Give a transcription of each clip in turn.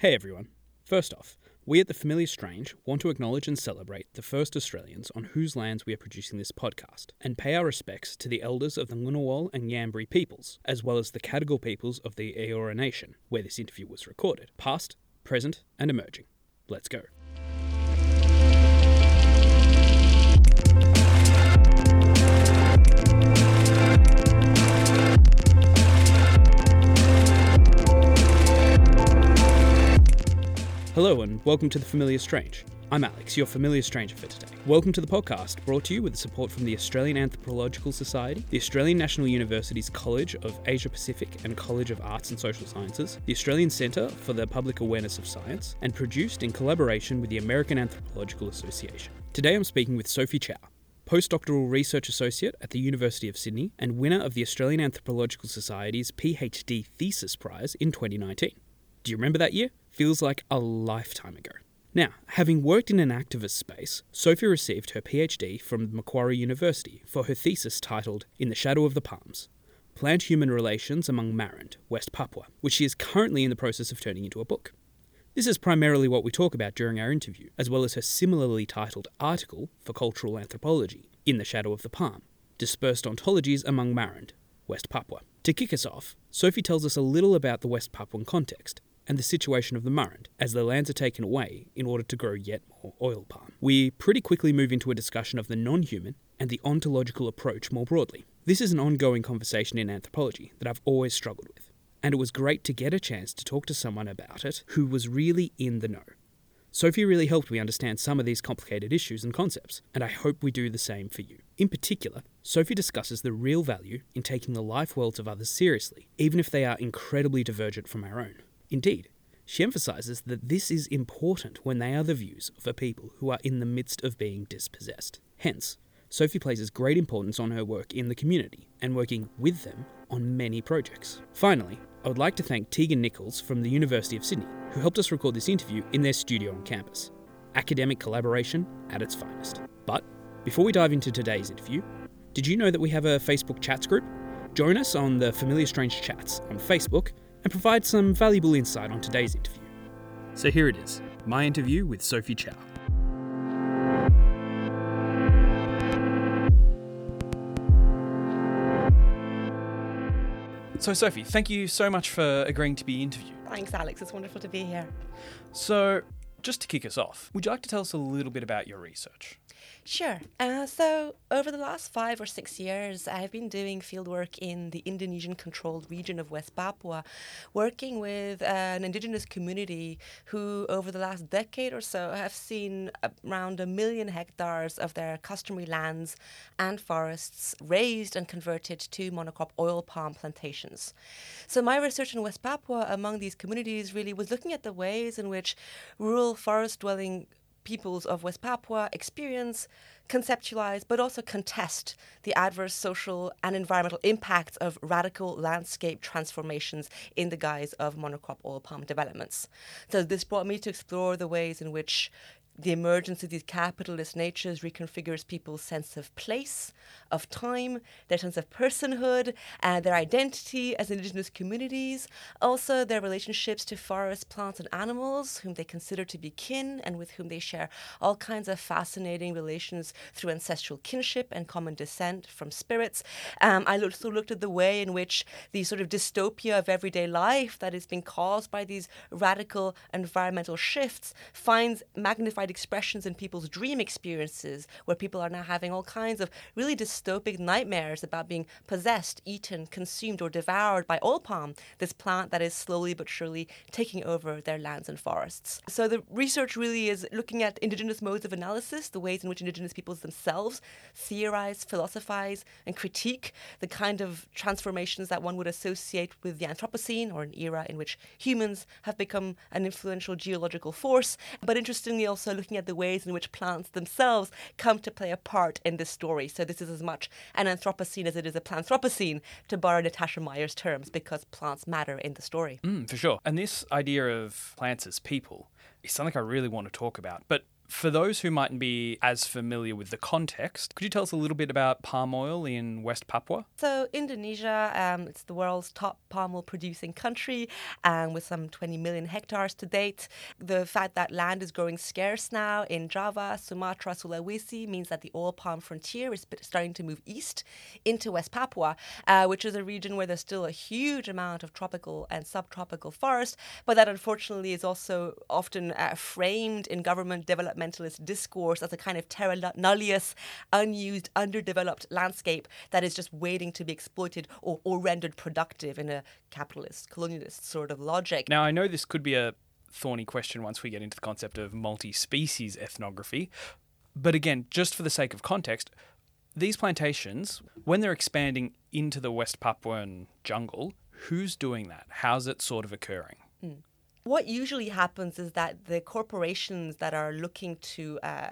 Hey everyone. First off, we at The Familiar Strange want to acknowledge and celebrate the first Australians on whose lands we are producing this podcast, and pay our respects to the elders of the Ngunnawal and Ngambri peoples, as well as the Cadigal peoples of the Eora Nation, where this interview was recorded, past, present, and emerging. Let's go. Hello and welcome to The Familiar Strange. I'm Alex, your familiar stranger for today. Welcome to the podcast, brought to you with the support from the Australian Anthropological Society, the Australian National University's College of Asia Pacific and College of Arts and Social Sciences, the Australian Centre for the Public Awareness of Science, and produced in collaboration with the American Anthropological Association. Today I'm speaking with Sophie Chao, postdoctoral research associate at the University of Sydney and winner of the Australian Anthropological Society's PhD Thesis Prize in 2019. Do you remember that year? Feels like a lifetime ago. Now, having worked in an activist space, Sophie received her PhD from Macquarie University for her thesis titled In the Shadow of the Palms Plant Human Relations Among Marind, West Papua, which she is currently in the process of turning into a book. This is primarily what we talk about during our interview, as well as her similarly titled article for Cultural Anthropology, In the Shadow of the Palm Dispersed Ontologies Among Marind, West Papua. To kick us off, Sophie tells us a little about the West Papuan context and the situation of the Marind as their lands are taken away in order to grow yet more oil palm. We pretty quickly move into a discussion of the non human and the ontological approach more broadly. This is an ongoing conversation in anthropology that I've always struggled with, and it was great to get a chance to talk to someone about it who was really in the know. Sophie really helped me understand some of these complicated issues and concepts, and I hope we do the same for you. In particular, Sophie discusses the real value in taking the life worlds of others seriously, even if they are incredibly divergent from our own. Indeed, she emphasises that this is important when they are the views of a people who are in the midst of being dispossessed. Hence, Sophie places great importance on her work in the community and working with them on many projects. Finally, I would like to thank Tegan Nichols from the University of Sydney, who helped us record this interview in their studio on campus. Academic collaboration at its finest. But before we dive into today's interview, did you know that we have a Facebook chats group? Join us on the Familiar Strange Chats on Facebook and provide some valuable insight on today's interview. So here it is my interview with Sophie Chao. So, Sophie, thank you so much for agreeing to be interviewed. Thanks, Alex. It's wonderful to be here. So, just to kick us off, would you like to tell us a little bit about your research? Sure. Uh, so, over the last five or six years, I've been doing fieldwork in the Indonesian controlled region of West Papua, working with uh, an indigenous community who, over the last decade or so, have seen around a million hectares of their customary lands and forests razed and converted to monocrop oil palm plantations. So, my research in West Papua among these communities really was looking at the ways in which rural forest dwelling peoples of West Papua experience, conceptualize, but also contest the adverse social and environmental impacts of radical landscape transformations in the guise of monocrop oil palm developments. So, this brought me to explore the ways in which the emergence of these capitalist natures reconfigures people's sense of place, of time, their sense of personhood, and their identity as indigenous communities. Also, their relationships to forests, plants, and animals, whom they consider to be kin and with whom they share all kinds of fascinating relations through ancestral kinship and common descent from spirits. Um, I also looked at the way in which the sort of dystopia of everyday life that is being caused by these radical environmental shifts finds magnified expressions in people's dream experiences, where people are now having all kinds of really dystopic nightmares about being possessed, eaten, consumed, or devoured by oil palm, this plant that is slowly but surely taking over their lands and forests. So the research really is looking at indigenous modes of analysis, the ways in which indigenous peoples themselves theorize, philosophize, and critique the kind of transformations that one would associate with the Anthropocene, or an era in which humans have become an influential geological force. But interestingly, also looking at the ways in which plants themselves come to play a part in this story. So this is as much an Anthropocene as it is a Planthropocene, to borrow Natasha Myers' terms, because plants matter in the story. Mm, for sure. And this idea of plants as people is something I really want to talk about. But For those who mightn't be as familiar with the context, could you tell us a little bit about palm oil in West Papua? So, Indonesia, um, it's the world's top palm oil producing country um, with some 20 million hectares to date. The fact that land is growing scarce now in Java, Sumatra, Sulawesi means that the oil palm frontier is starting to move east into West Papua, uh, which is a region where there's still a huge amount of tropical and subtropical forest, but that unfortunately is also often uh, framed in government development developmentalist discourse as a kind of terra nullius, unused, underdeveloped landscape that is just waiting to be exploited or, or rendered productive in a capitalist, colonialist sort of logic. Now, I know this could be a thorny question once we get into the concept of multi species ethnography, but again, just for the sake of context, these plantations, when they're expanding into the West Papuan jungle, who's doing that? How's it sort of occurring? Mm. What usually happens is that the corporations that are looking to, uh,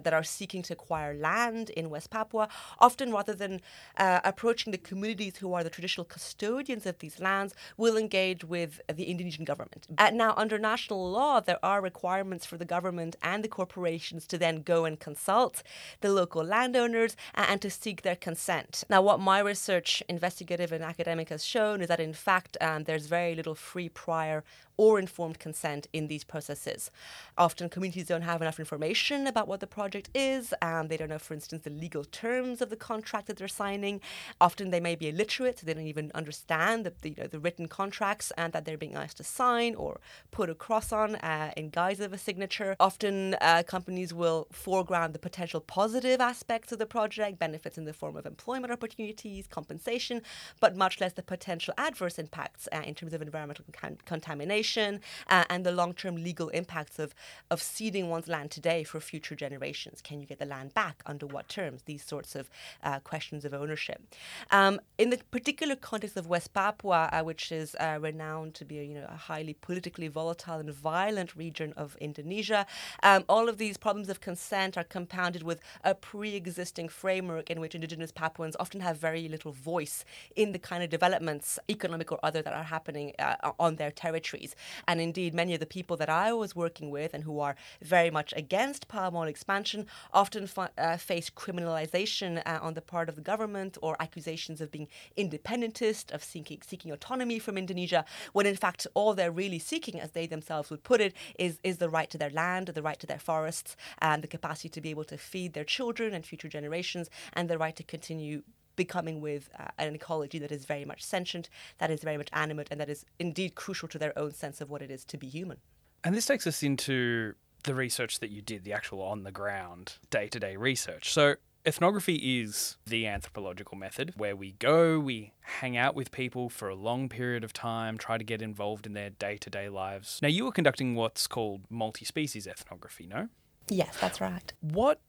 that are seeking to acquire land in West Papua, often rather than uh, approaching the communities who are the traditional custodians of these lands, will engage with the Indonesian government. Uh, now, under national law, there are requirements for the government and the corporations to then go and consult the local landowners and to seek their consent. Now, what my research, investigative and academic, has shown is that in fact um, there's very little free prior or informed consent in these processes. Often communities don't have enough information about what the project is, and they don't know, for instance, the legal terms of the contract that they're signing. Often they may be illiterate, so they don't even understand the, the, you know, the written contracts and that they're being asked to sign or put a cross on uh, in guise of a signature. Often uh, companies will foreground the potential positive aspects of the project, benefits in the form of employment opportunities, compensation, but much less the potential adverse impacts uh, in terms of environmental con- contamination uh, and the long term legal impacts of, of ceding one's land today for future generations. Can you get the land back? Under what terms? These sorts of uh, questions of ownership. Um, in the particular context of West Papua, uh, which is uh, renowned to be a, you know, a highly politically volatile and violent region of Indonesia, um, all of these problems of consent are compounded with a pre existing framework in which indigenous Papuans often have very little voice in the kind of developments, economic or other, that are happening uh, on their territories. And indeed, many of the people that I was working with and who are very much against palm oil expansion often fa- uh, face criminalization uh, on the part of the government or accusations of being independentist, of seeking, seeking autonomy from Indonesia, when in fact all they're really seeking, as they themselves would put it, is, is the right to their land, the right to their forests, and the capacity to be able to feed their children and future generations, and the right to continue becoming with uh, an ecology that is very much sentient, that is very much animate, and that is indeed crucial to their own sense of what it is to be human. And this takes us into the research that you did, the actual on the ground, day to day research. So, ethnography is the anthropological method where we go, we hang out with people for a long period of time, try to get involved in their day to day lives. Now, you were conducting what's called multi species ethnography, no? Yes, that's right. What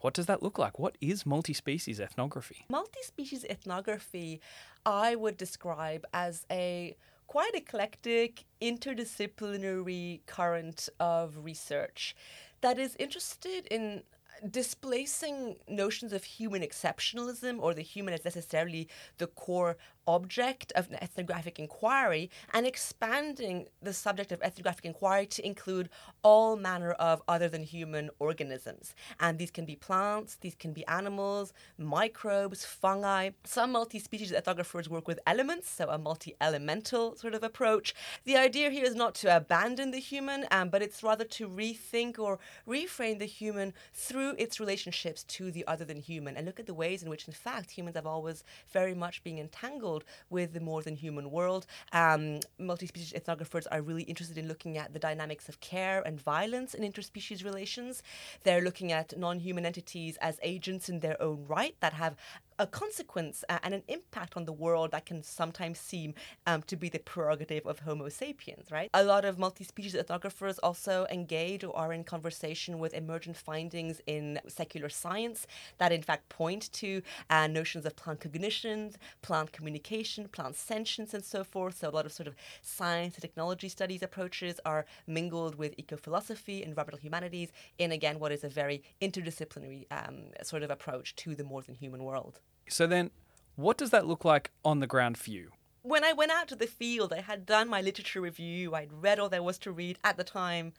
what does that look like? What is multi species ethnography? Multi species ethnography, I would describe as a quite eclectic, interdisciplinary current of research that is interested in displacing notions of human exceptionalism or the human as necessarily the core object of ethnographic inquiry and expanding the subject of ethnographic inquiry to include all manner of other than human organisms. And these can be plants, these can be animals, microbes, fungi. Some multi species ethnographers work with elements, so a multi elemental sort of approach. The idea here is not to abandon the human, um, but it's rather to rethink or reframe the human through its relationships to the other than human and look at the ways in which, in fact, humans have always very much been entangled world with the more than human world. Um, multi species ethnographers are really interested in looking at the dynamics of care and violence in interspecies relations. They're looking at non human entities as agents in their own right that have a consequence uh, and an impact on the world that can sometimes seem um, to be the prerogative of Homo sapiens, right? A lot of multi species ethnographers also engage or are in conversation with emergent findings in secular science that, in fact, point to uh, notions of plant cognition, plant communication, plant sentience, and so forth. So, a lot of sort of science and technology studies approaches are mingled with ecophilosophy and environmental humanities in, again, what is a very interdisciplinary um, sort of approach to the more than human world. So then, what does that look like on the ground for you? When I went out to the field, I had done my literature review, I'd read all there was to read at the time,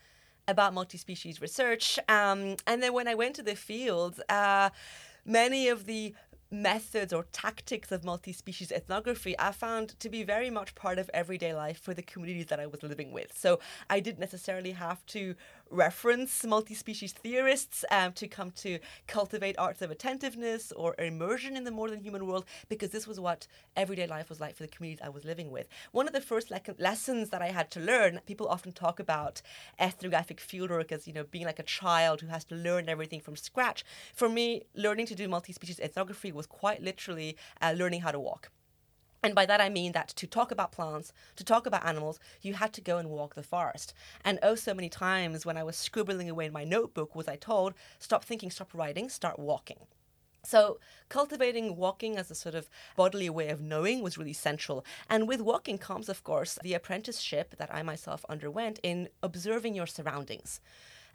about multi species research. Um, and then when I went to the field, uh, many of the methods or tactics of multi species ethnography I found to be very much part of everyday life for the communities that I was living with. So I didn't necessarily have to reference multi species theorists um, to come to cultivate arts of attentiveness or immersion in the more than human world because this was what everyday life was like for the communities I was living with. One of the first le- lessons that I had to learn, people often talk about ethnographic fieldwork as, you know, being like a child who has to learn everything from scratch. For me, learning to do multi species ethnography was quite literally uh, learning how to walk. And by that I mean that to talk about plants, to talk about animals, you had to go and walk the forest. And oh, so many times when I was scribbling away in my notebook was I told, stop thinking, stop writing, start walking. So, cultivating walking as a sort of bodily way of knowing was really central. And with walking comes, of course, the apprenticeship that I myself underwent in observing your surroundings.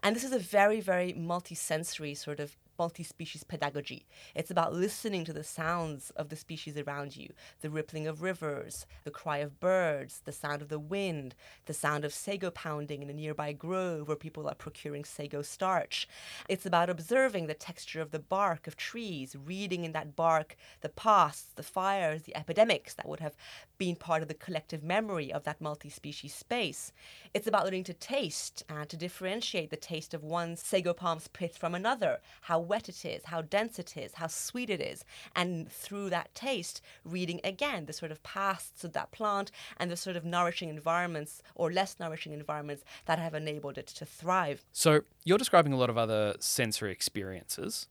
And this is a very, very multisensory sort of multi species pedagogy. It's about listening to the sounds of the species around you the rippling of rivers, the cry of birds, the sound of the wind, the sound of sago pounding in a nearby grove where people are procuring sago starch. It's about observing the texture of the bark of trees, reading in that bark the pasts, the fires, the epidemics that would have been part of the collective memory of that multi species space. It's about learning to taste and to differentiate the taste of one sago palm's pith from another, how wet it is, how dense it is, how sweet it is. And through that taste, reading again the sort of pasts of that plant and the sort of nourishing environments or less nourishing environments that have enabled it to thrive. So you're describing a lot of other sensory experiences.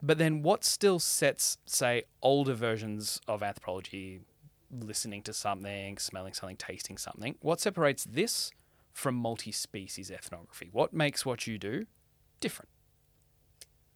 But then what still sets, say, older versions of anthropology, listening to something, smelling something, tasting something, what separates this from multi species ethnography? What makes what you do different?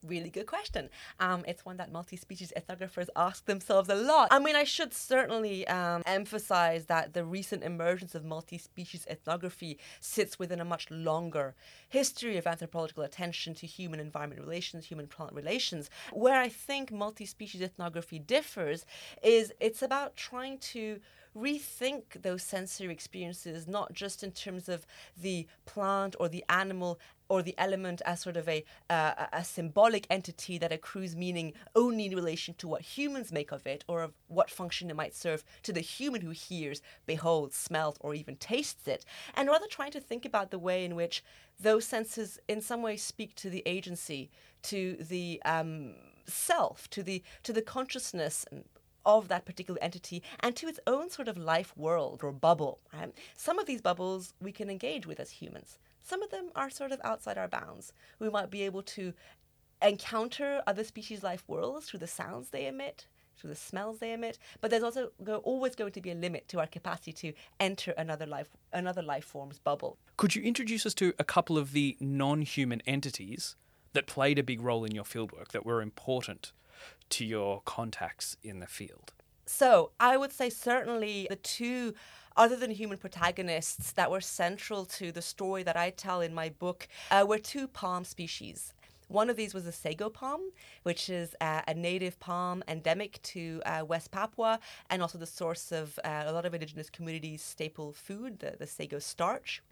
Really good question. Um, it's one that multi species ethnographers ask themselves a lot. I mean, I should certainly um, emphasize that the recent emergence of multi species ethnography sits within a much longer history of anthropological attention to human environment relations, human plant relations. Where I think multi species ethnography differs is it's about trying to rethink those sensory experiences, not just in terms of the plant or the animal or the element as sort of a, uh, a symbolic entity that accrues meaning only in relation to what humans make of it or of what function it might serve to the human who hears, beholds, smells, or even tastes it, and rather trying to think about the way in which those senses in some way speak to the agency, to the um, self, to the to the consciousness of that particular entity and to its own sort of life world or bubble. Some of these bubbles we can engage with as humans. Some of them are sort of outside our bounds. We might be able to encounter other species' life worlds through the sounds they emit, through the smells they emit, but there's also go, always going to be a limit to our capacity to enter another life another life form's bubble. Could you introduce us to a couple of the non-human entities that played a big role in your fieldwork that were important to your contacts in the field? So I would say certainly the two other than human protagonists that were central to the story that I tell in my book uh, were two palm species. One of these was the sago palm, which is uh, a native palm endemic to uh, West Papua and also the source of uh, a lot of indigenous communities' staple food, the, the sago starch.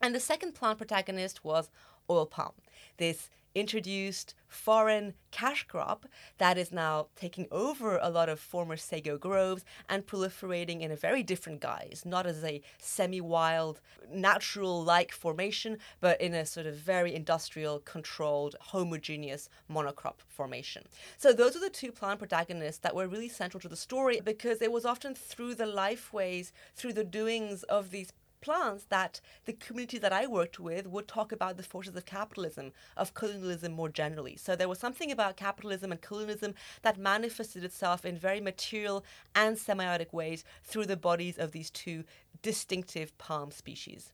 And the second plant protagonist was oil palm, this introduced foreign cash crop that is now taking over a lot of former sago groves and proliferating in a very different guise, not as a semi wild, natural like formation, but in a sort of very industrial, controlled, homogeneous monocrop formation. So, those are the two plant protagonists that were really central to the story because it was often through the lifeways, through the doings of these plants that the community that I worked with would talk about the forces of capitalism, of colonialism more generally. So there was something about capitalism and colonialism that manifested itself in very material and semiotic ways through the bodies of these two distinctive palm species.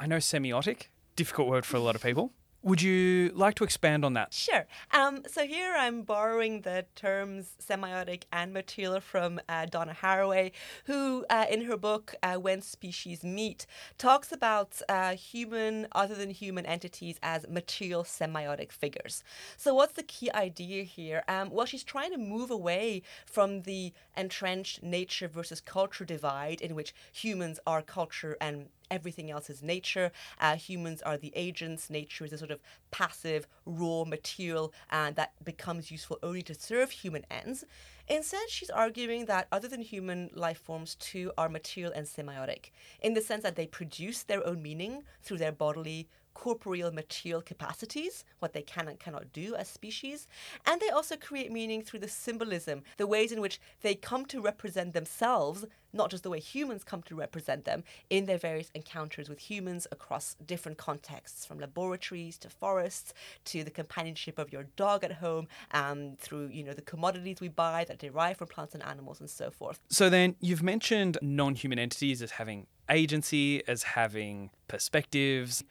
I know semiotic, difficult word for a lot of people. Would you like to expand on that? Sure. Um, so here I'm borrowing the terms semiotic and material from uh, Donna Haraway, who, uh, in her book uh, When Species Meet, talks about uh, human, other than human entities as material semiotic figures. So what's the key idea here? Um, well, she's trying to move away from the entrenched nature versus culture divide in which humans are culture and everything else is nature. Uh, humans are the agents. Nature is a sort of passive, raw material uh, that becomes useful only to serve human ends. Instead, she's arguing that other than human life forms too are material and semiotic, in the sense that they produce their own meaning through their bodily corporeal material capacities, what they can and cannot do as species, and they also create meaning through the symbolism, the ways in which they come to represent themselves, not just the way humans come to represent them in their various encounters with humans across different contexts, from laboratories to forests to the companionship of your dog at home, um, through you know the commodities we buy that derive from plants and animals and so forth. So then you've mentioned non-human entities as having agency, as having perspectives.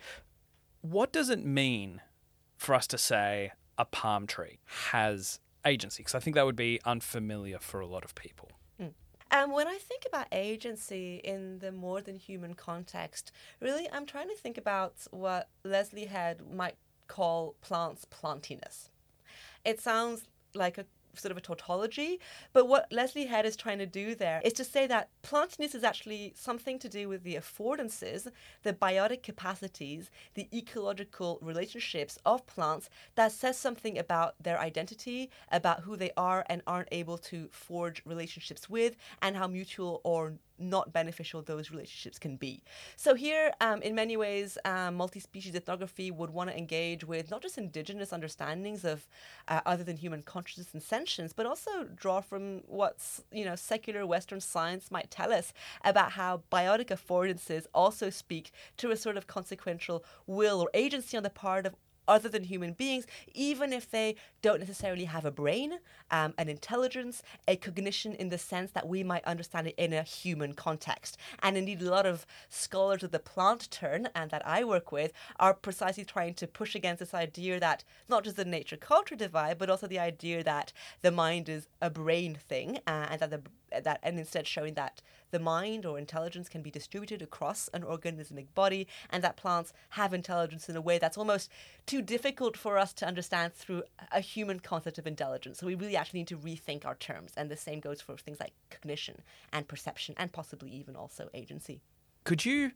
What does it mean for us to say a palm tree has agency? Because I think that would be unfamiliar for a lot of people. Mm. And when I think about agency in the more than human context, really I'm trying to think about what Lesley Head might call plants plantiness. It sounds like a sort of a tautology. But what Lesley Head is trying to do there is to say that plantiness is actually something to do with the affordances, the biotic capacities, the ecological relationships of plants that says something about their identity, about who they are and aren't able to forge relationships with, and how mutual or not beneficial those relationships can be. So here, um, in many ways, um, multi-species ethnography would want to engage with not just indigenous understandings of uh, other than human consciousness and sentience, but also draw from what's you know secular Western science might tell us about how biotic affordances also speak to a sort of consequential will or agency on the part of other than human beings, even if they don't necessarily have a brain, um, an intelligence, a cognition in the sense that we might understand it in a human context. And indeed, a lot of scholars of the plant turn and that I work with are precisely trying to push against this idea that not just the nature culture divide, but also the idea that the mind is a brain thing uh, and that the that and instead showing that the mind or intelligence can be distributed across an organismic body and that plants have intelligence in a way that's almost too difficult for us to understand through a human concept of intelligence. So we really actually need to rethink our terms. And the same goes for things like cognition and perception and possibly even also agency. Could you,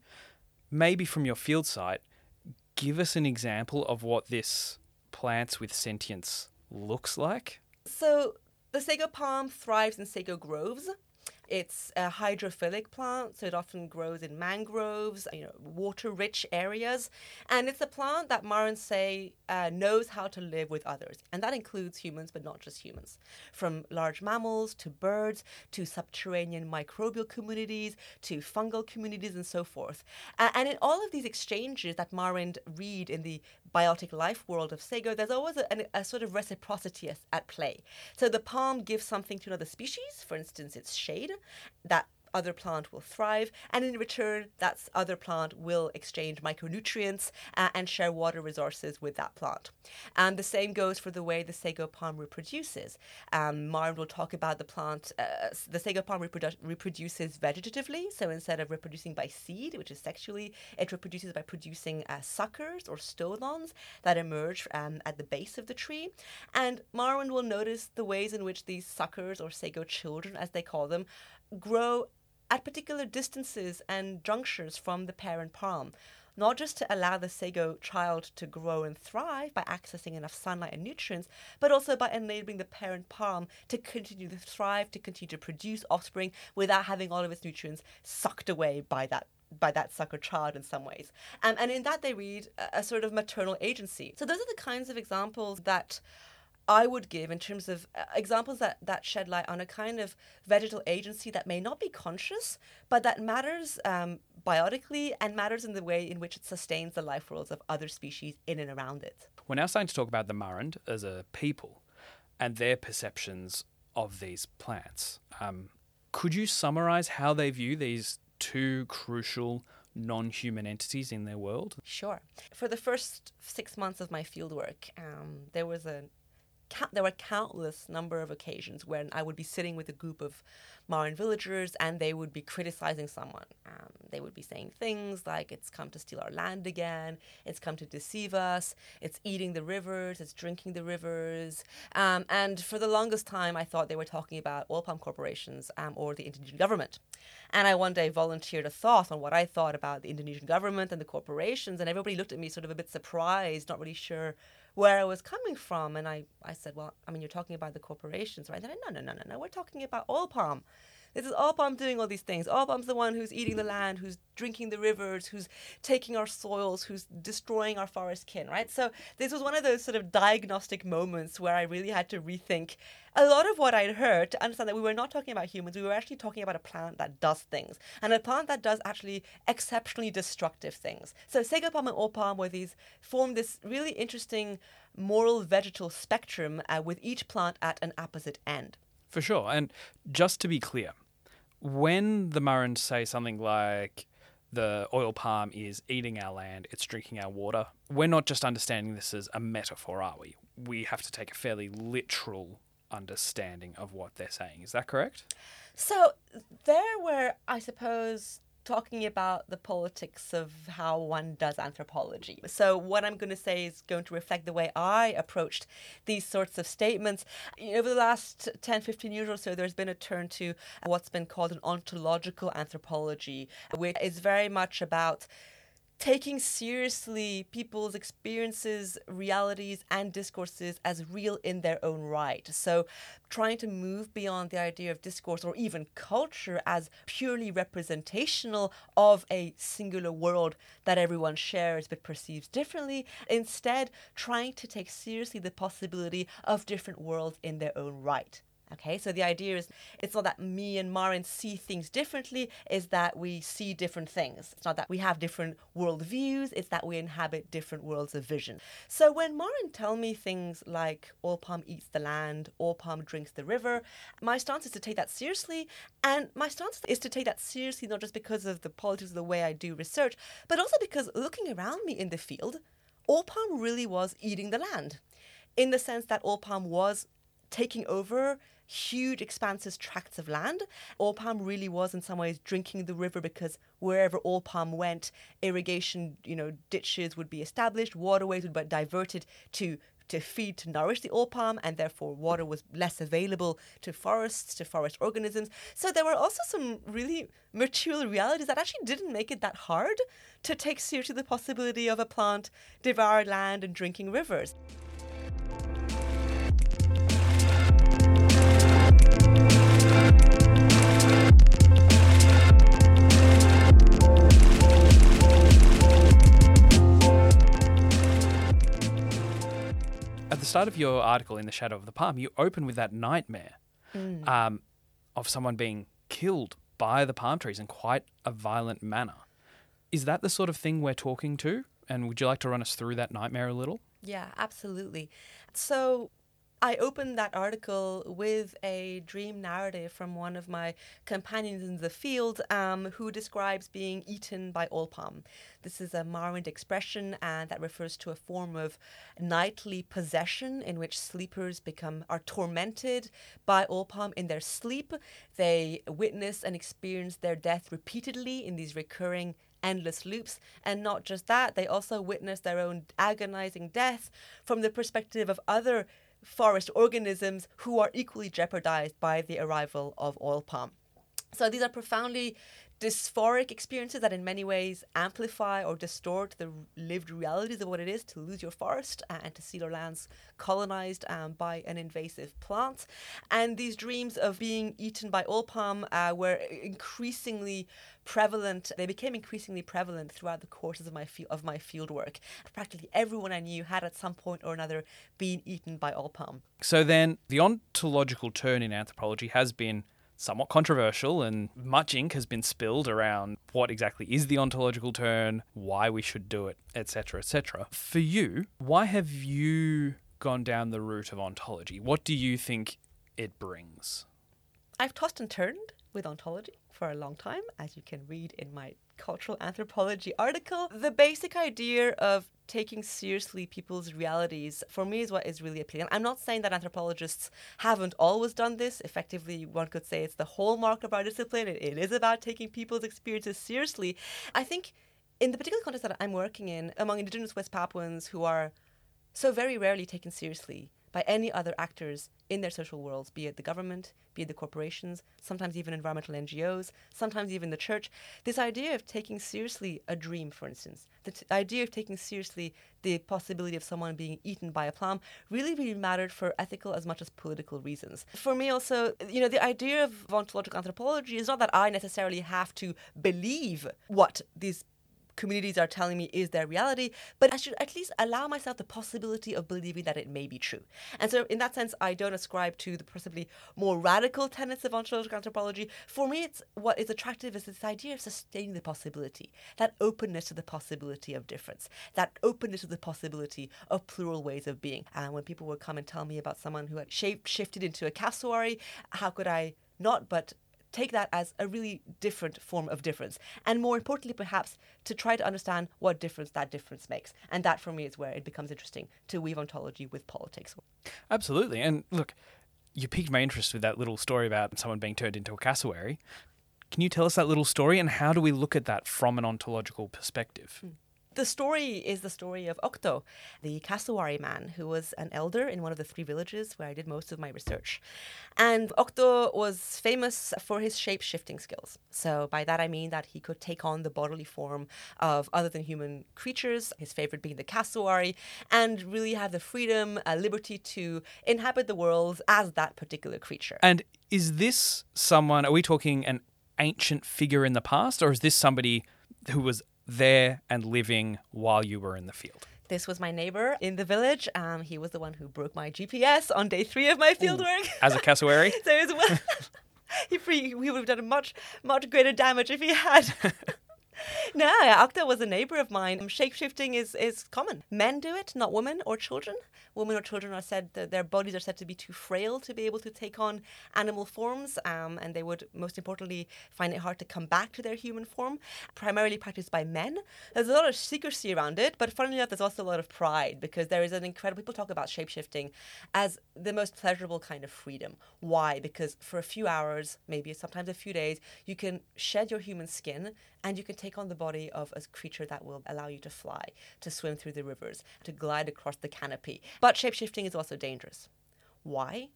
maybe from your field site, give us an example of what this plants with sentience looks like? So the sago palm thrives in sago groves. It's a hydrophilic plant, so it often grows in mangroves, you know, water-rich areas, and it's a plant that Marans say uh, knows how to live with others, and that includes humans, but not just humans, from large mammals to birds to subterranean microbial communities to fungal communities and so forth. Uh, and in all of these exchanges that Marind read in the biotic life world of sago, there's always a, a, a sort of reciprocity at, at play. So the palm gives something to another species, for instance, its shade, that other plant will thrive, and in return, that other plant will exchange micronutrients uh, and share water resources with that plant. And the same goes for the way the sago palm reproduces. Um, Marind will talk about the plant, uh, the sago palm reprodu- reproduces vegetatively, so instead of reproducing by seed, which is sexually, it reproduces by producing uh, suckers or stolons that emerge um, at the base of the tree. And Marind will notice the ways in which these suckers or sago children, as they call them, grow at particular distances and junctures from the parent palm, not just to allow the sago child to grow and thrive by accessing enough sunlight and nutrients, but also by enabling the parent palm to continue to thrive, to continue to produce offspring without having all of its nutrients sucked away by that by that sucker child in some ways. Um, and in that they read a, a sort of maternal agency. So those are the kinds of examples that I would give in terms of uh, examples that, that shed light on a kind of vegetal agency that may not be conscious, but that matters um, biotically and matters in the way in which it sustains the life worlds of other species in and around it. We're now starting to talk about the Marind as a people and their perceptions of these plants. Um, could you summarize how they view these two crucial non human entities in their world? Sure. For the first six months of my fieldwork, um, there was a there were countless number of occasions when I would be sitting with a group of Marind villagers and they would be criticizing someone. Um, they would be saying things like, it's come to steal our land again, it's come to deceive us, it's eating the rivers, it's drinking the rivers. Um, and for the longest time, I thought they were talking about oil palm corporations um, or the Indonesian government. And I one day volunteered a thought on what I thought about the Indonesian government and the corporations, and everybody looked at me sort of a bit surprised, not really sure where I was coming from. And I, I said, Well, I mean, you're talking about the corporations, right? And then, no, no, no, no, no. We're talking about oil palm. This is Palm doing all these things. Oil Palm's the one who's eating the land, who's drinking the rivers, who's taking our soils, who's destroying our forest kin, right? So this was one of those sort of diagnostic moments where I really had to rethink a lot of what I'd heard to understand that we were not talking about humans. We were actually talking about a plant that does things, and a plant that does actually exceptionally destructive things. So Sago palm and oil palm were these form this really interesting moral vegetal spectrum uh, with each plant at an opposite end. For sure. And just to be clear, when the Murrins say something like the oil palm is eating our land, it's drinking our water, we're not just understanding this as a metaphor, are we? We have to take a fairly literal understanding of what they're saying. Is that correct? So there were, I suppose, talking about the politics of how one does anthropology. So, what I'm going to say is going to reflect the way I approached these sorts of statements. Over the last 10, 15 years or so, there's been a turn to what's been called an ontological anthropology, which is very much about taking seriously people's experiences, realities, and discourses as real in their own right. So, trying to move beyond the idea of discourse or even culture as purely representational of a singular world that everyone shares but perceives differently. Instead, trying to take seriously the possibility of different worlds in their own right. Okay, so the idea is it's not that me and Marind see things differently, is that we see different things. It's not that we have different worldviews, it's that we inhabit different worlds of vision. So when Marind tell me things like oil palm eats the land, oil palm drinks the river, my stance is to take that seriously. And my stance is to take that seriously not just because of the politics of the way I do research, but also because looking around me in the field, oil palm really was eating the land. In the sense that oil palm was taking over huge expanses tracts of land. Oil palm really was in some ways drinking the river because wherever oil palm went, irrigation, you know, ditches would be established, waterways would be diverted to to feed to nourish the oil palm and therefore water was less available to forests to forest organisms so there were also some really material realities that actually didn't make it that hard to take seriously the possibility of a plant devouring land and drinking rivers the start of your article in the shadow of the palm, you open with that nightmare mm. um, of someone being killed by the palm trees in quite a violent manner. Is that the sort of thing we're talking to? And would you like to run us through that nightmare a little? Yeah, absolutely. So I opened that article with a dream narrative from one of my companions in the field um, who describes being eaten by oil palm. This is a Marind expression and that refers to a form of nightly possession in which sleepers become are tormented by oil palm in their sleep. They witness and experience their death repeatedly in these recurring endless loops. And not just that, they also witness their own agonizing death from the perspective of other forest organisms who are equally jeopardized by the arrival of oil palm. So these are profoundly dysphoric experiences that in many ways amplify or distort the lived realities of what it is to lose your forest and to see your lands colonized um, by an invasive plant. And these dreams of being eaten by oil palm uh, were increasingly prevalent. They became increasingly prevalent throughout the courses of my fi- of my field work. Practically everyone I knew had at some point or another been eaten by oil palm. So then, the ontological turn in anthropology has been somewhat controversial, and much ink has been spilled around what exactly is the ontological turn, why we should do it, etc., etc. For you, why have you gone down the route of ontology? What do you think it brings? I've tossed and turned with ontology for a long time, as you can read in my cultural anthropology article. The basic idea of taking seriously people's realities for me is what is really appealing. I'm not saying that anthropologists haven't always done this. Effectively, one could say it's the hallmark of our discipline. it, it is about taking people's experiences seriously. I think in the particular context that I'm working in, among Indigenous West Papuans who are so very rarely taken seriously by any other actors in their social worlds, be it the government, be it the corporations, sometimes even environmental NGOs, sometimes even the church. This idea of taking seriously a dream, for instance, the t- idea of taking seriously the possibility of someone being eaten by a plum really, really mattered for ethical as much as political reasons. For me, also, you know, the idea of ontological anthropology is not that I necessarily have to believe what these communities are telling me is their reality, but I should at least allow myself the possibility of believing that it may be true. And so, in that sense, I don't ascribe to the possibly more radical tenets of ontological anthropology. For me, it's what is attractive is this idea of sustaining the possibility, that openness to the possibility of difference, that openness to the possibility of plural ways of being. And when people would come and tell me about someone who had shape shifted into a cassowary, how could I not but take that as a really different form of difference. And more importantly, perhaps, to try to understand what difference that difference makes. And that, for me, is where it becomes interesting to weave ontology with politics. Absolutely. And look, you piqued my interest with that little story about someone being turned into a cassowary. Can you tell us that little story and how do we look at that from an ontological perspective? Hmm. The story is the story of Okto, the cassowary man who was an elder in one of the three villages where I did most of my research. And Okto was famous for his shape shifting skills. So, by that I mean that he could take on the bodily form of other than human creatures, his favorite being the cassowary, and really have the freedom, uh, liberty to inhabit the world as that particular creature. And is this someone, are we talking an ancient figure in the past, or is this somebody who was there and living while you were in the field? This was my neighbor in the village. Um, he was the one who broke my GPS on day three of my fieldwork. As a cassowary? so he, he would have done much, much greater damage if he had. no, Okto was a neighbor of mine. Shapeshifting is, is common. Men do it, not women or children. Women or children are said that their bodies are said to be too frail to be able to take on animal forms, um, and they would, most importantly, find it hard to come back to their human form. Primarily practiced by men. There's a lot of secrecy around it, but funnily enough, there's also a lot of pride because there is an incredible. People talk about shapeshifting as the most pleasurable kind of freedom. Why? Because for a few hours, maybe sometimes a few days, you can shed your human skin and you can take on the body of a creature that will allow you to fly, to swim through the rivers, to glide across the canopy. But shapeshifting is also dangerous. Why?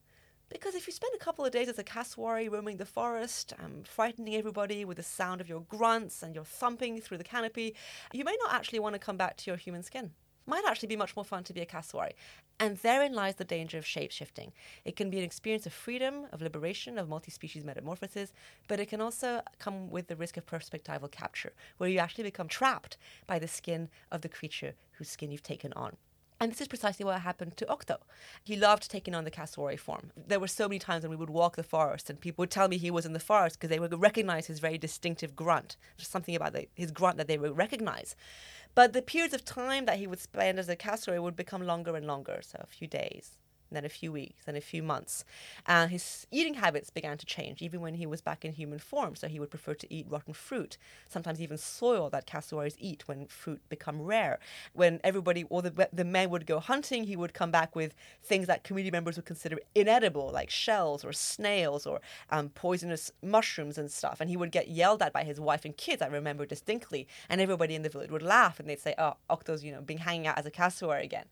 Because if you spend a couple of days as a cassowary roaming the forest, um, frightening everybody with the sound of your grunts and your thumping through the canopy, you may not actually want to come back to your human skin might actually be much more fun to be a cassowary. And therein lies the danger of shape shifting. It can be an experience of freedom, of liberation, of multi species metamorphosis, but it can also come with the risk of perspectival capture, where you actually become trapped by the skin of the creature whose skin you've taken on. And this is precisely what happened to Okto. He loved taking on the cassowary form. There were so many times when we would walk the forest and people would tell me he was in the forest because they would recognize his very distinctive grunt. There's something about the, his grunt that they would recognize. But the periods of time that he would spend as a cassowary would become longer and longer, so a few days, then a few weeks, then a few months. And his eating habits began to change, even when he was back in human form. So he would prefer to eat rotten fruit, sometimes even soil that cassowaries eat when fruit become rare. When everybody, or the, the men would go hunting, he would come back with things that community members would consider inedible, like shells or snails or um, poisonous mushrooms and stuff. And he would get yelled at by his wife and kids, I remember distinctly. And everybody in the village would laugh and they'd say, oh, Okto's, you know, being hanging out as a cassowary again.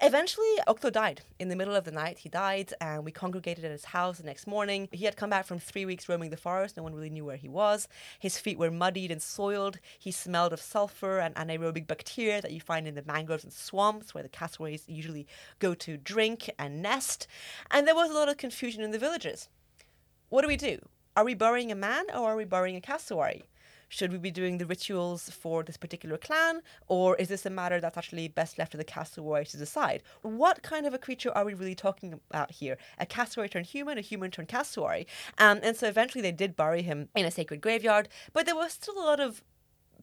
Eventually, Okto died. In the middle of the night, he died, and we congregated at his house the next morning. He had come back from three weeks roaming the forest. No one really knew where he was. His feet were muddied and soiled. He smelled of sulfur and anaerobic bacteria that you find in the mangroves and swamps where the cassowaries usually go to drink and nest. And there was a lot of confusion in the villages. What do we do? Are we burying a man or are we burying a cassowary? Should we be doing the rituals for this particular clan, or is this a matter that's actually best left to the cassowary to decide? What kind of a creature are we really talking about here? A cassowary turned human, a human turned cassowary? Um, and so eventually they did bury him in a sacred graveyard, but there was still a lot of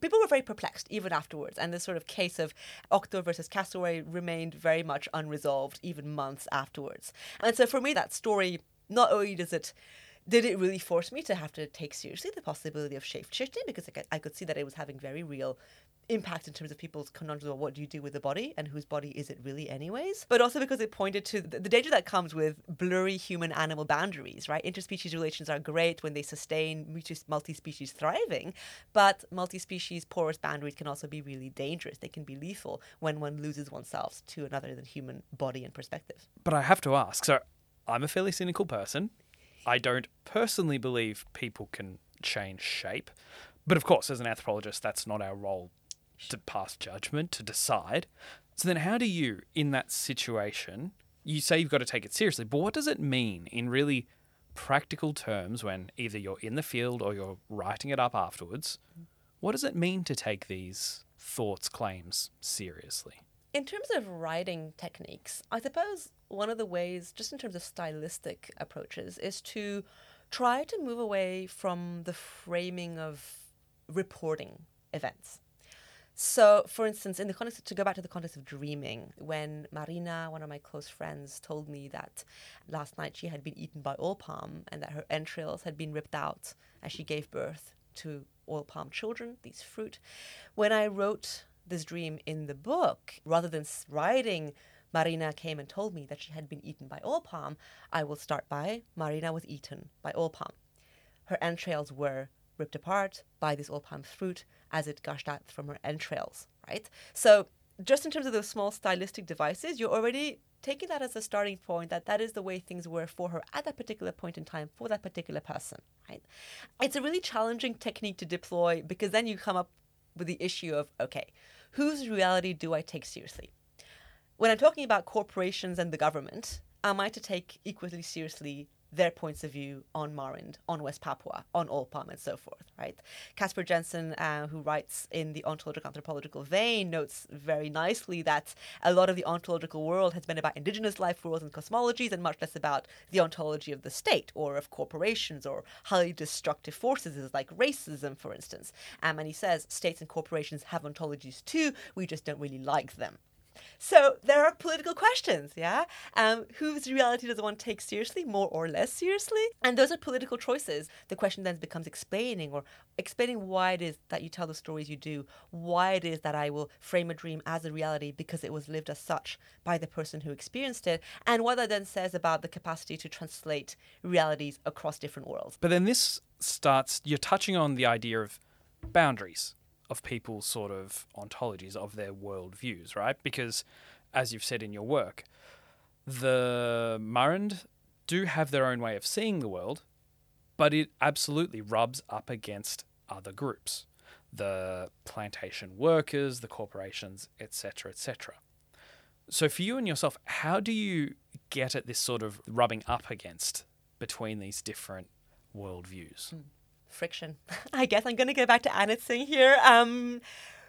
people were very perplexed even afterwards, and this sort of case of Okto versus Cassowary remained very much unresolved even months afterwards. And so for me, that story not only does it did it really force me to have to take seriously the possibility of shape shifting? Because I could, see that it was having very real impact in terms of people's conundrum of what do you do with the body and whose body is it really anyways? But also because it pointed to the danger that comes with blurry human animal boundaries right? Interspecies relations are great when they sustain multi-species thriving but multi-species porous boundaries can also be really dangerous. They can be lethal when one loses oneself to another than human body and perspective. But i have to ask so i'm a fairly cynical person i don't personally believe people can change shape but of course, as an anthropologist, that's not our role to pass judgment, to decide. So then, how do you, in that situation, you say you've got to take it seriously, but what does it mean in really practical terms when either you're in the field or you're writing it up afterwards? What does it mean to take these thoughts, claims seriously? In terms of writing techniques, I suppose one of the ways, just in terms of stylistic approaches, is to try to move away from the framing of reporting events. So, for instance, in the context to go back to the context of dreaming, when Marina, one of my close friends, told me that last night she had been eaten by oil palm and that her entrails had been ripped out as she gave birth to oil palm children, these fruit. When I wrote this dream in the book, rather than writing Marina came and told me that she had been eaten by oil palm, I will start by Marina was eaten by oil palm. Her entrails were ripped apart by this oil palm fruit as it gushed out from her entrails, right? So just in terms of those small stylistic devices, you're already taking that as a starting point that that is the way things were for her at that particular point in time for that particular person, right? It's a really challenging technique to deploy because then you come up with the issue of okay, whose reality do I take seriously? When I'm talking about corporations and the government, am I to take equally seriously their points of view on Marind, on West Papua, on oil palm, and so forth, right? Casper Jensen, uh, who writes in the ontological anthropological vein, notes very nicely that a lot of the ontological world has been about indigenous life worlds and cosmologies and much less about the ontology of the state or of corporations or highly destructive forces like racism, for instance. Um, and he says states and corporations have ontologies too, we just don't really like them, so there are political questions, yeah? Um, whose reality does one take seriously, more or less seriously? And those are political choices. The question then becomes explaining or explaining why it is that you tell the stories you do, why it is that I will frame a dream as a reality because it was lived as such by the person who experienced it, and what that then says about the capacity to translate realities across different worlds. But then this starts, you're touching on the idea of boundaries of people's sort of ontologies of their worldviews, right? Because, as you've said in your work, the Marind do have their own way of seeing the world, but it absolutely rubs up against other groups the plantation workers, the corporations, etc., etc. So, for you and yourself, how do you get at this sort of rubbing up against between these different worldviews? Mm friction. I guess I'm going to go back to Anna Tsing here. Um,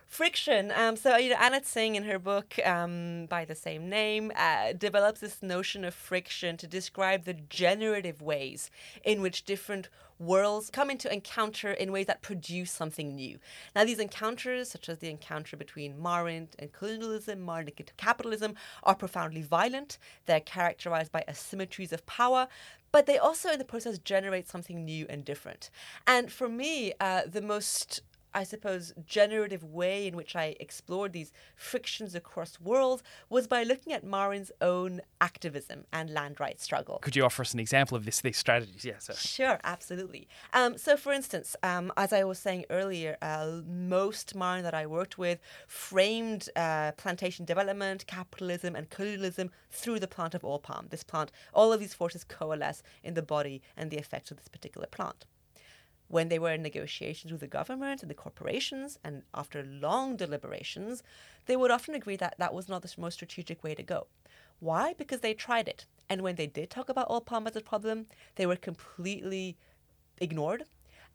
friction. Um, so, you know, Anna Tsing in her book um, by the same name uh, develops this notion of friction to describe the generative ways in which different worlds come into encounter in ways that produce something new. Now, these encounters, such as the encounter between Marind and colonialism, Marind and capitalism, are profoundly violent. They're characterized by asymmetries of power, but they also, in the process, generate something new and different. And for me, uh, the most I suppose, generative way in which I explored these frictions across worlds was by looking at Marind's own activism and land rights struggle. Could you offer us an example of this, these strategies? Yes. Sure, absolutely. Um, so, for instance, um, as I was saying earlier, uh, most Marin that I worked with framed uh, plantation development, capitalism, and colonialism through the plant of oil palm. This plant, all of these forces coalesce in the body and the effects of this particular plant when they were in negotiations with the government and the corporations, and after long deliberations, they would often agree that that was not the most strategic way to go. Why? Because they tried it. And when they did talk about oil palm as a problem, they were completely ignored.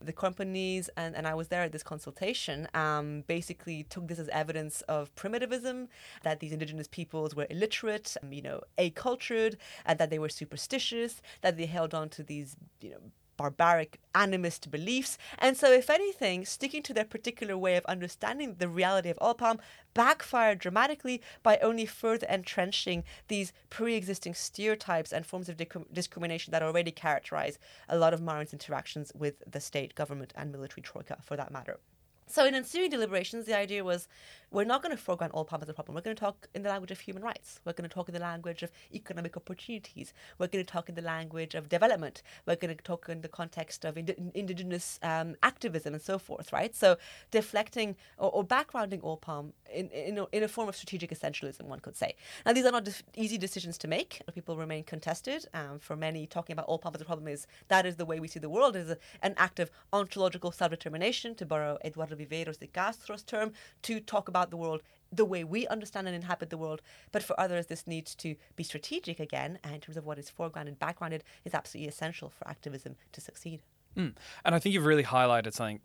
The companies, and, and I was there at this consultation, um, basically took this as evidence of primitivism, that these indigenous peoples were illiterate, um, you know, accultured, and that they were superstitious, that they held on to these, you know, barbaric animist beliefs. And so, if anything, sticking to their particular way of understanding the reality of oil palm backfired dramatically by only further entrenching these pre existing stereotypes and forms of discrimination that already characterize a lot of Marind's interactions with the state, government, and military troika, for that matter. So in ensuing deliberations, the idea was we're not going to foreground oil palm as a problem. We're going to talk in the language of human rights. We're going to talk in the language of economic opportunities. We're going to talk in the language of development. We're going to talk in the context of ind- indigenous um, activism and so forth, right? So deflecting or, or backgrounding oil palm in, in, a, in a form of strategic essentialism, one could say. Now, these are not easy decisions to make. People remain contested. Um, for many, talking about oil palm as a problem is that is the way we see the world, is an act of ontological self-determination, to borrow Eduardo Viveiros de Castro's term, to talk about the world the way we understand and inhabit the world. But for others, this needs to be strategic again, and in terms of what is foregrounded, backgrounded, is absolutely essential for activism to succeed. Mm. And I think you've really highlighted something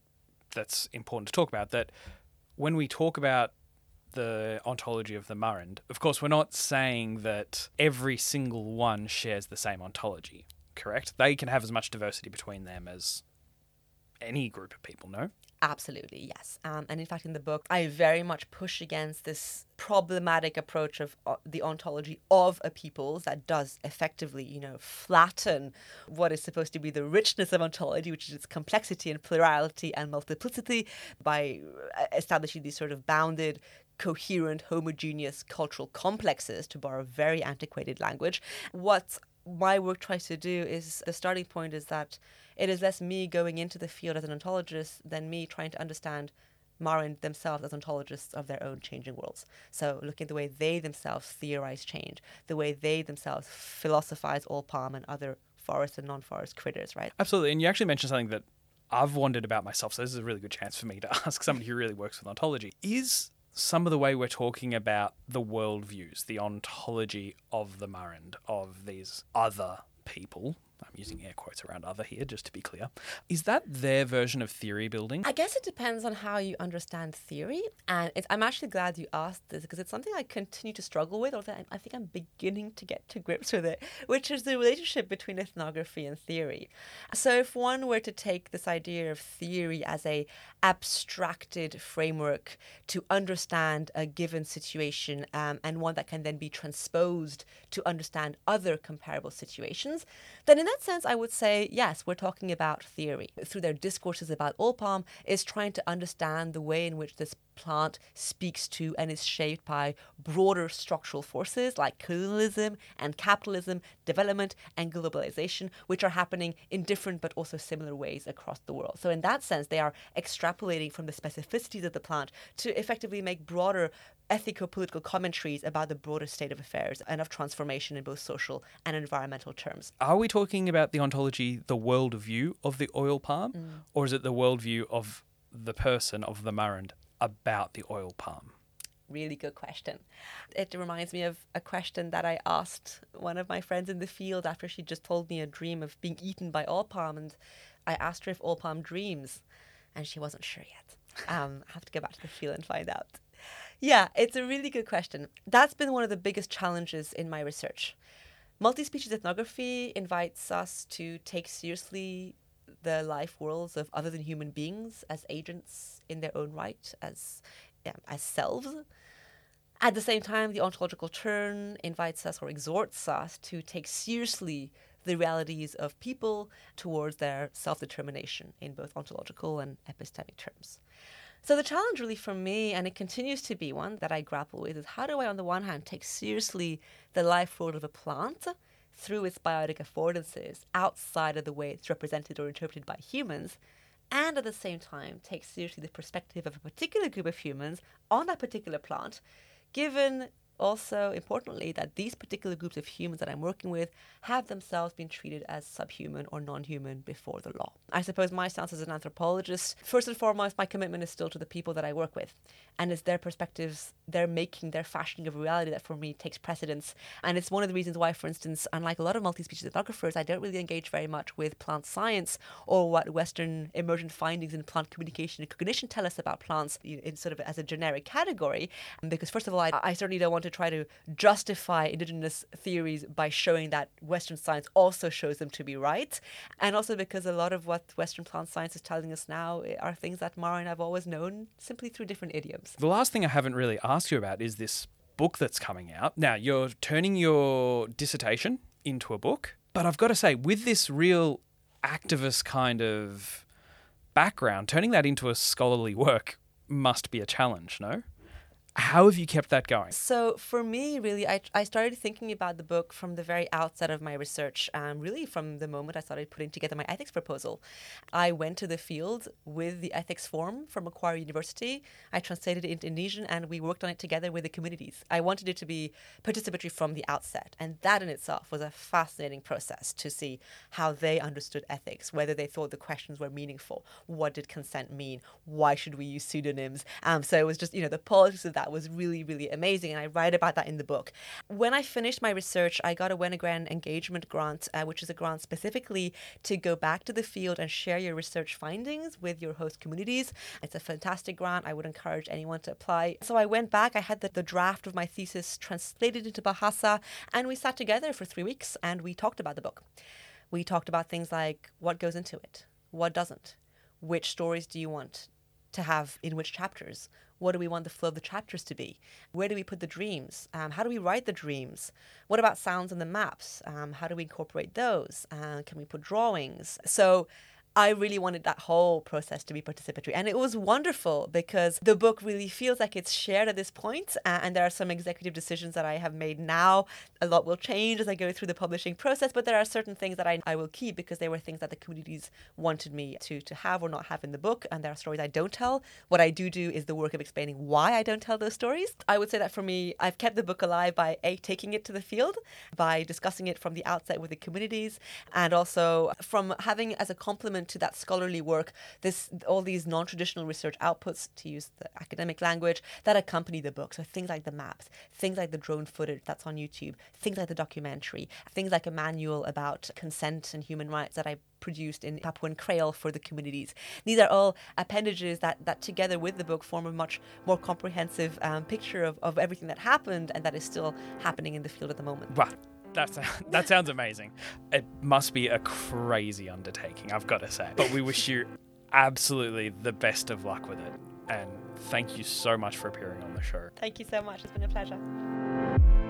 that's important to talk about that when we talk about the ontology of the Marind, of course, we're not saying that every single one shares the same ontology, correct? They can have as much diversity between them as any group of people, no? Absolutely, yes. Um, and in fact, in the book, I very much push against this problematic approach of uh, the ontology of a peoples that does effectively, you know, flatten what is supposed to be the richness of ontology, which is its complexity and plurality and multiplicity, by uh, establishing these sort of bounded coherent, homogeneous cultural complexes, to borrow very antiquated language. What my work tries to do is the starting point is that it is less me going into the field as an ontologist than me trying to understand Marind themselves as ontologists of their own changing worlds. So looking at the way they themselves theorize change, the way they themselves philosophize oil palm and other forest and non-forest critters, right? Absolutely. And you actually mentioned something that I've wondered about myself, so this is a really good chance for me to ask somebody who really works with ontology. Is some of the way we're talking about the worldviews, the ontology of the Marind, of these other people, I'm using air quotes around other here, just to be clear. Is that their version of theory building? I guess it depends on how you understand theory. And I'm actually glad you asked this because it's something I continue to struggle with, although I think I'm beginning to get to grips with it, which is the relationship between ethnography and theory. So, if one were to take this idea of theory as a abstracted framework to understand a given situation um, and one that can then be transposed to understand other comparable situations, then in that sense, I would say, yes, we're talking about theory. Through their discourses about oil palm, is trying to understand the way in which this plant speaks to and is shaped by broader structural forces like colonialism and capitalism, development and globalization, which are happening in different but also similar ways across the world. So, in that sense, they are extrapolating from the specificities of the plant to effectively make broader ethico political commentaries about the broader state of affairs and of transformation in both social and environmental terms. Are we talking about the ontology, the worldview of the oil palm, mm. or is it the worldview of the person of the Marind about the oil palm? Really good question. It reminds me of a question that I asked one of my friends in the field after she just told me a dream of being eaten by oil palm. And I asked her if oil palm dreams, and she wasn't sure yet. Um, I have to go back to the field and find out. Yeah, it's a really good question. That's been one of the biggest challenges in my research. Multi species ethnography invites us to take seriously the life worlds of other than human beings as agents in their own right, as yeah, as selves. At the same time, the ontological turn invites us or exhorts us to take seriously the realities of people towards their self determination in both ontological and epistemic terms. So, the challenge really for me, and it continues to be one that I grapple with, is how do I, on the one hand, take seriously the life world of a plant through its biotic affordances outside of the way it's represented or interpreted by humans, and at the same time take seriously the perspective of a particular group of humans on that particular plant, given also importantly that these particular groups of humans that I'm working with have themselves been treated as subhuman or non-human before the law. I suppose my stance as an anthropologist, first and foremost, my commitment is still to the people that I work with. And it's their perspectives, their making, their fashioning of reality that for me takes precedence. And it's one of the reasons why, for instance, unlike a lot of multi-species ethnographers, I don't really engage very much with plant science or what Western emergent findings in plant communication and cognition tell us about plants in sort of as a generic category. Because first of all, I, I certainly don't want to try to justify indigenous theories by showing that Western science also shows them to be right. And also because a lot of what Western plant science is telling us now are things that Mara and I've always known simply through different idioms. The last thing I haven't really asked you about is this book that's coming out. Now, you're turning your dissertation into a book, but I've got to say, with this real activist kind of background, turning that into a scholarly work must be a challenge, no? How have you kept that going? So for me, really, I, I started thinking about the book from the very outset of my research, um, really from the moment I started putting together my ethics proposal. I went to the field with the ethics form from Macquarie University. I translated it into Indonesian and we worked on it together with the communities. I wanted it to be participatory from the outset. And that in itself was a fascinating process to see how they understood ethics, whether they thought the questions were meaningful. What did consent mean? Why should we use pseudonyms? Um, so it was just, you know, the politics of that that was really, really amazing. And I write about that in the book. When I finished my research, I got a Wenner-Gren engagement grant, uh, which is a grant specifically to go back to the field and share your research findings with your host communities. It's a fantastic grant. I would encourage anyone to apply. So I went back, I had the, the draft of my thesis translated into Bahasa, and we sat together for three weeks and we talked about the book. We talked about things like what goes into it, what doesn't, which stories do you want to have in which chapters? What do we want the flow of the chapters to be? Where do we put the dreams? Um, how do we write the dreams? What about sounds and the maps? Um, how do we incorporate those? Uh, can we put drawings? So I really wanted that whole process to be participatory. And it was wonderful because the book really feels like it's shared at this point, and there are some executive decisions that I have made now. A lot will change as I go through the publishing process, but there are certain things that I, I will keep because they were things that the communities wanted me to, to have or not have in the book. And there are stories I don't tell. What I do do is the work of explaining why I don't tell those stories. I would say that for me, I've kept the book alive by A, taking it to the field, by discussing it from the outset with the communities, and also from having as a complement to that scholarly work, this all these non-traditional research outputs, to use the academic language, that accompany the book. So things like the maps, things like the drone footage that's on YouTube, things like the documentary, things like a manual about consent and human rights that I produced in Papuan Creole for the communities. These are all appendages that, that together with the book form a much more comprehensive um, picture of, of everything that happened and that is still happening in the field at the moment. Wow. That's, that sounds amazing. It must be a crazy undertaking, I've got to say. But we wish you absolutely the best of luck with it. And thank you so much for appearing on the show. Thank you so much. It's been a pleasure.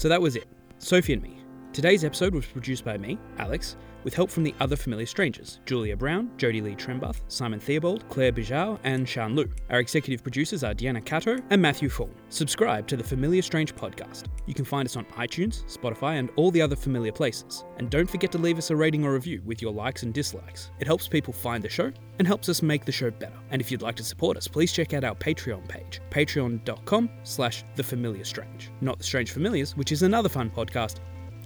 So that was it. Sophie and me. Today's episode was produced by me, Alex, with help from the other familiar strangers Julia Brown, Jodie Lee Trembath, Simon Theobald, Claire Bijou, and Shan Lu. Our executive producers are Deanna Cato and Matthew Fawn. Subscribe to the Familiar Strange podcast. You can find us on iTunes, Spotify, and all the other familiar places. And don't forget to leave us a rating or review with your likes and dislikes. It helps people find the show and helps us make the show better. And if you'd like to support us, please check out our Patreon page, patreon.com slash the familiar strange. Not the Strange Familiars, which is another fun podcast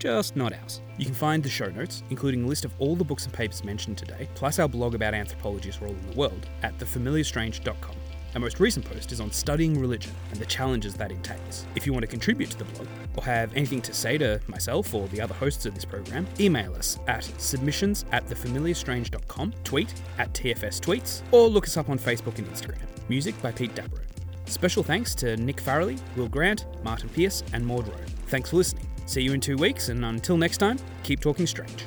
just not ours. You can find the show notes, including a list of all the books and papers mentioned today, plus our blog about anthropologists role in the world, at thefamiliarstrange.com. Our most recent post is on studying religion and the challenges that entails. If you want to contribute to the blog or have anything to say to myself or the other hosts of this program, email us at submissions at thefamiliarstrange.com, tweet at TFS Tweets, or look us up on Facebook and Instagram. Music by Pete Dabro. Special thanks to Nick Farrelly, Will Grant, Martin Pierce, and Maud Rowe. Thanks for listening. See you in two weeks, and until next time, keep talking strange.